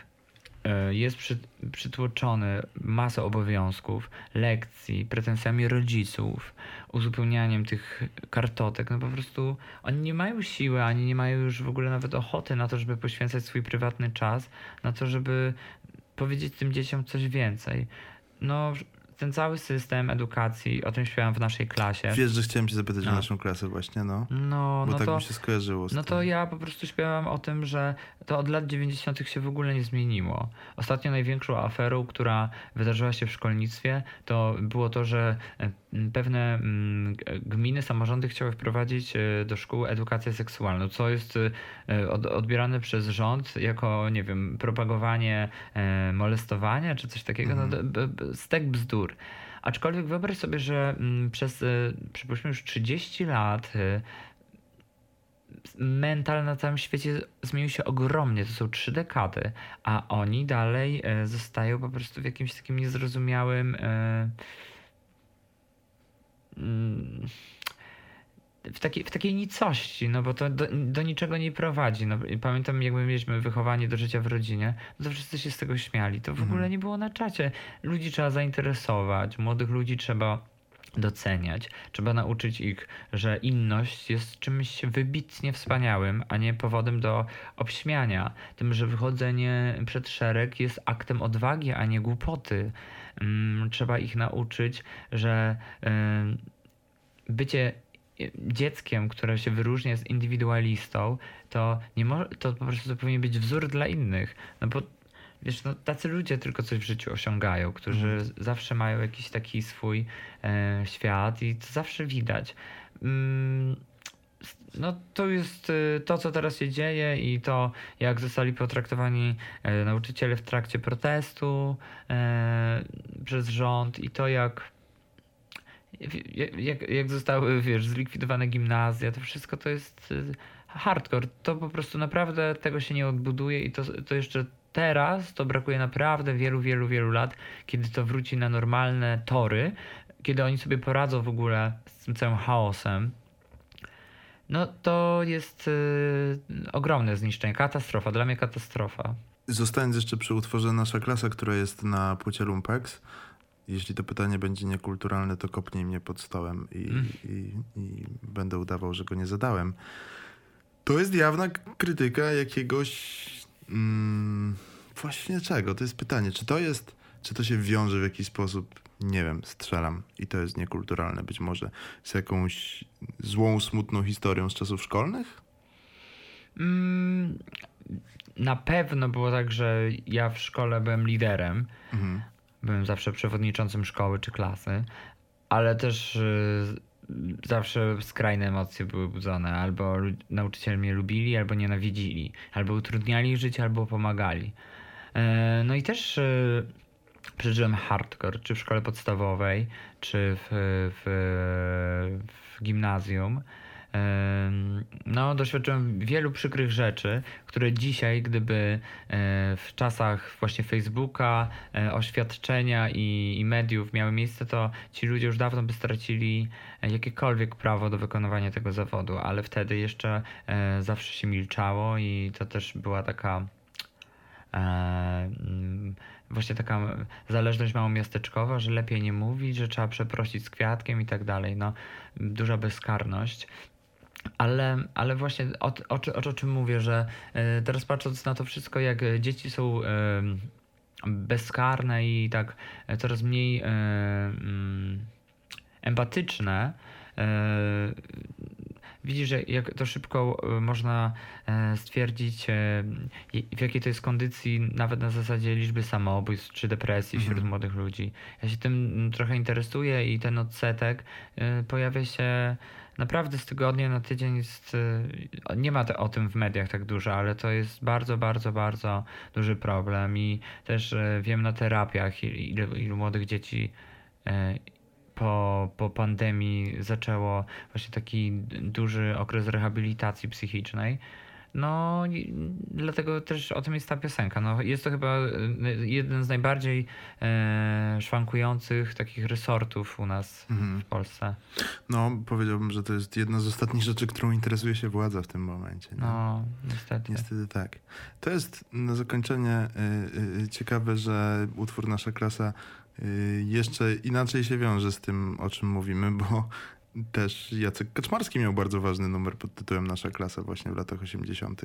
Speaker 2: e, jest przy, przytłoczony masą obowiązków, lekcji, pretensjami rodziców, uzupełnianiem tych kartotek, no po prostu oni nie mają siły, ani nie mają już w ogóle nawet ochoty na to, żeby poświęcać swój prywatny czas, na to, żeby powiedzieć tym dzieciom coś więcej. No, ten cały system edukacji, o tym śpiewam w naszej klasie.
Speaker 1: Wiesz, że chciałem cię zapytać o
Speaker 2: No.
Speaker 1: naszą klasę właśnie, no.
Speaker 2: No,
Speaker 1: Bo
Speaker 2: no
Speaker 1: tak
Speaker 2: to...
Speaker 1: mi się skojarzyło z
Speaker 2: No
Speaker 1: tym.
Speaker 2: to ja po prostu śpiewam o tym, że to od lat 90. się w ogóle nie zmieniło. Ostatnio największą aferą, która wydarzyła się w szkolnictwie, to było to, że pewne gminy, samorządy chciały wprowadzić e, do szkół edukację seksualną, co jest e, od, odbierane przez rząd jako, nie wiem, propagowanie e, molestowania czy coś takiego. No,
Speaker 1: Mhm.
Speaker 2: b- stek bzdur. Aczkolwiek wyobraź sobie, że przez, przypuśćmy już 30 lat mental na całym świecie zmienił się ogromnie. To są trzy dekady, a oni dalej zostają po prostu w jakimś takim niezrozumiałym. Mm, w takiej, w takiej nicości, no bo to do, do niczego nie prowadzi. No, pamiętam, jak my mieliśmy wychowanie do życia w rodzinie, no to wszyscy się z tego śmiali. To w
Speaker 1: Mhm.
Speaker 2: ogóle nie było na czacie. Ludzi trzeba zainteresować, młodych ludzi trzeba doceniać. Trzeba nauczyć ich, że inność jest czymś wybitnie wspaniałym, a nie powodem do obśmiania. Tym, że wychodzenie przed szereg jest aktem odwagi, a nie głupoty. Mm, Trzeba ich nauczyć, że ym, bycie dzieckiem, które się wyróżnia z indywidualistą, to nie może, to po prostu powinien być wzór dla innych. No bo wiesz, no, tacy ludzie tylko coś w życiu osiągają, którzy zawsze mają jakiś taki swój e, świat i to zawsze widać. Mm, no to jest e, to, co teraz się dzieje i to, jak zostali potraktowani e, nauczyciele w trakcie protestu e, przez rząd i to, jak jak, jak, zostały, wiesz, zlikwidowane gimnazja, to wszystko to jest y, hardcore. To po prostu naprawdę tego się nie odbuduje i to, to jeszcze teraz to brakuje naprawdę wielu, wielu, wielu lat, kiedy to wróci na normalne tory, kiedy oni sobie poradzą w ogóle z tym całym chaosem. No to jest y, ogromne zniszczenie, katastrofa, dla mnie katastrofa.
Speaker 1: Zostając jeszcze przy utworze Nasza Klasa, która jest na płycie Lumpex, jeśli to pytanie będzie niekulturalne, to kopnij mnie pod stołem i,
Speaker 2: Mm.
Speaker 1: i, i będę udawał, że go nie zadałem. To jest jawna krytyka jakiegoś... Mm, właśnie czego? To jest pytanie. Czy to jest... Czy to się wiąże w jakiś sposób? Nie wiem, strzelam. I to jest niekulturalne być może z jakąś złą, smutną historią z czasów szkolnych?
Speaker 2: Mm, na pewno było tak, że ja w szkole byłem liderem.
Speaker 1: Mhm.
Speaker 2: Byłem zawsze przewodniczącym szkoły czy klasy, ale też y, zawsze skrajne emocje były budzone. Albo nauczyciele mnie lubili, albo nienawidzili. Albo utrudniali życie, albo pomagali. E, No i też y, przeżyłem hardcore, czy w szkole podstawowej, czy w, w, w gimnazjum. No, doświadczyłem wielu przykrych rzeczy, które dzisiaj, gdyby e, w czasach właśnie Facebooka, e, oświadczenia i, i mediów miały miejsce, to ci ludzie już dawno by stracili e, jakiekolwiek prawo do wykonywania tego zawodu, ale wtedy jeszcze zawsze się milczało i to też była taka mm, właśnie taka zależność małomiasteczkowa, że lepiej nie mówić, że trzeba przeprosić z kwiatkiem i tak dalej. No, duża bezkarność. Ale, ale właśnie o, o, o, czym mówię, że e, teraz patrząc na to wszystko, jak dzieci są e, bezkarne i tak e, coraz mniej mm, empatyczne, widzisz, że jak to szybko można stwierdzić, w jakiej to jest kondycji, nawet na zasadzie liczby samobójstw czy depresji wśród
Speaker 1: Mhm.
Speaker 2: młodych ludzi. Ja się tym mm, trochę interesuję i ten odsetek pojawia się naprawdę z tygodnia na tydzień. Jest, e, nie ma o tym w mediach tak dużo, ale to jest bardzo, bardzo, bardzo duży problem i też e, wiem na terapiach, ilu, ilu młodych dzieci e, po, po pandemii zaczęło właśnie taki duży okres rehabilitacji psychicznej. No, dlatego też o tym jest ta piosenka. No, jest to chyba e, jeden z najbardziej e, szwankujących takich resortów u nas
Speaker 1: Mhm.
Speaker 2: w Polsce.
Speaker 1: No, powiedziałbym, że to jest jedna z ostatnich rzeczy, którą interesuje się władza w tym momencie. nie?
Speaker 2: No, niestety.
Speaker 1: Niestety tak. To jest na zakończenie y, y, ciekawe, że utwór Nasza Klasa y, jeszcze inaczej się wiąże z tym, o czym mówimy, bo też Jacek Kaczmarski miał bardzo ważny numer pod tytułem Nasza Klasa właśnie w latach 80.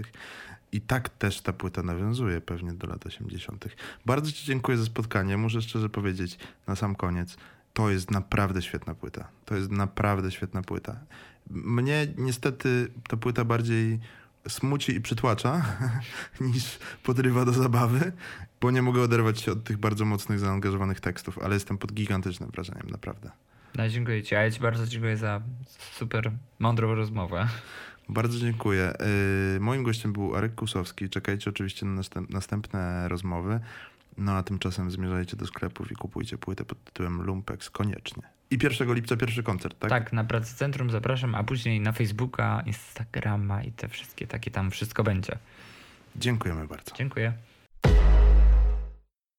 Speaker 1: I tak też ta płyta nawiązuje pewnie do lat 80. Bardzo Ci dziękuję za spotkanie. Muszę szczerze powiedzieć na sam koniec, to jest naprawdę świetna płyta. To jest naprawdę świetna płyta. Mnie niestety ta płyta bardziej smuci i przytłacza niż podrywa do zabawy, bo nie mogę oderwać się od tych bardzo mocnych, zaangażowanych tekstów, ale jestem pod gigantycznym wrażeniem, naprawdę.
Speaker 2: No, dziękuję Ci, a ja Ci bardzo dziękuję za super mądrą rozmowę.
Speaker 1: Bardzo dziękuję. Yy, Moim gościem był Arek Kusowski. Czekajcie oczywiście na następ- następne rozmowy. No a tymczasem zmierzajcie do sklepów i kupujcie płytę pod tytułem Lumpex koniecznie. I 1 lipca pierwszy koncert, tak?
Speaker 2: Tak, na Pracy Centrum zapraszam, a później na Facebooka, Instagrama i te wszystkie takie tam wszystko będzie.
Speaker 1: Dziękujemy bardzo.
Speaker 2: Dziękuję.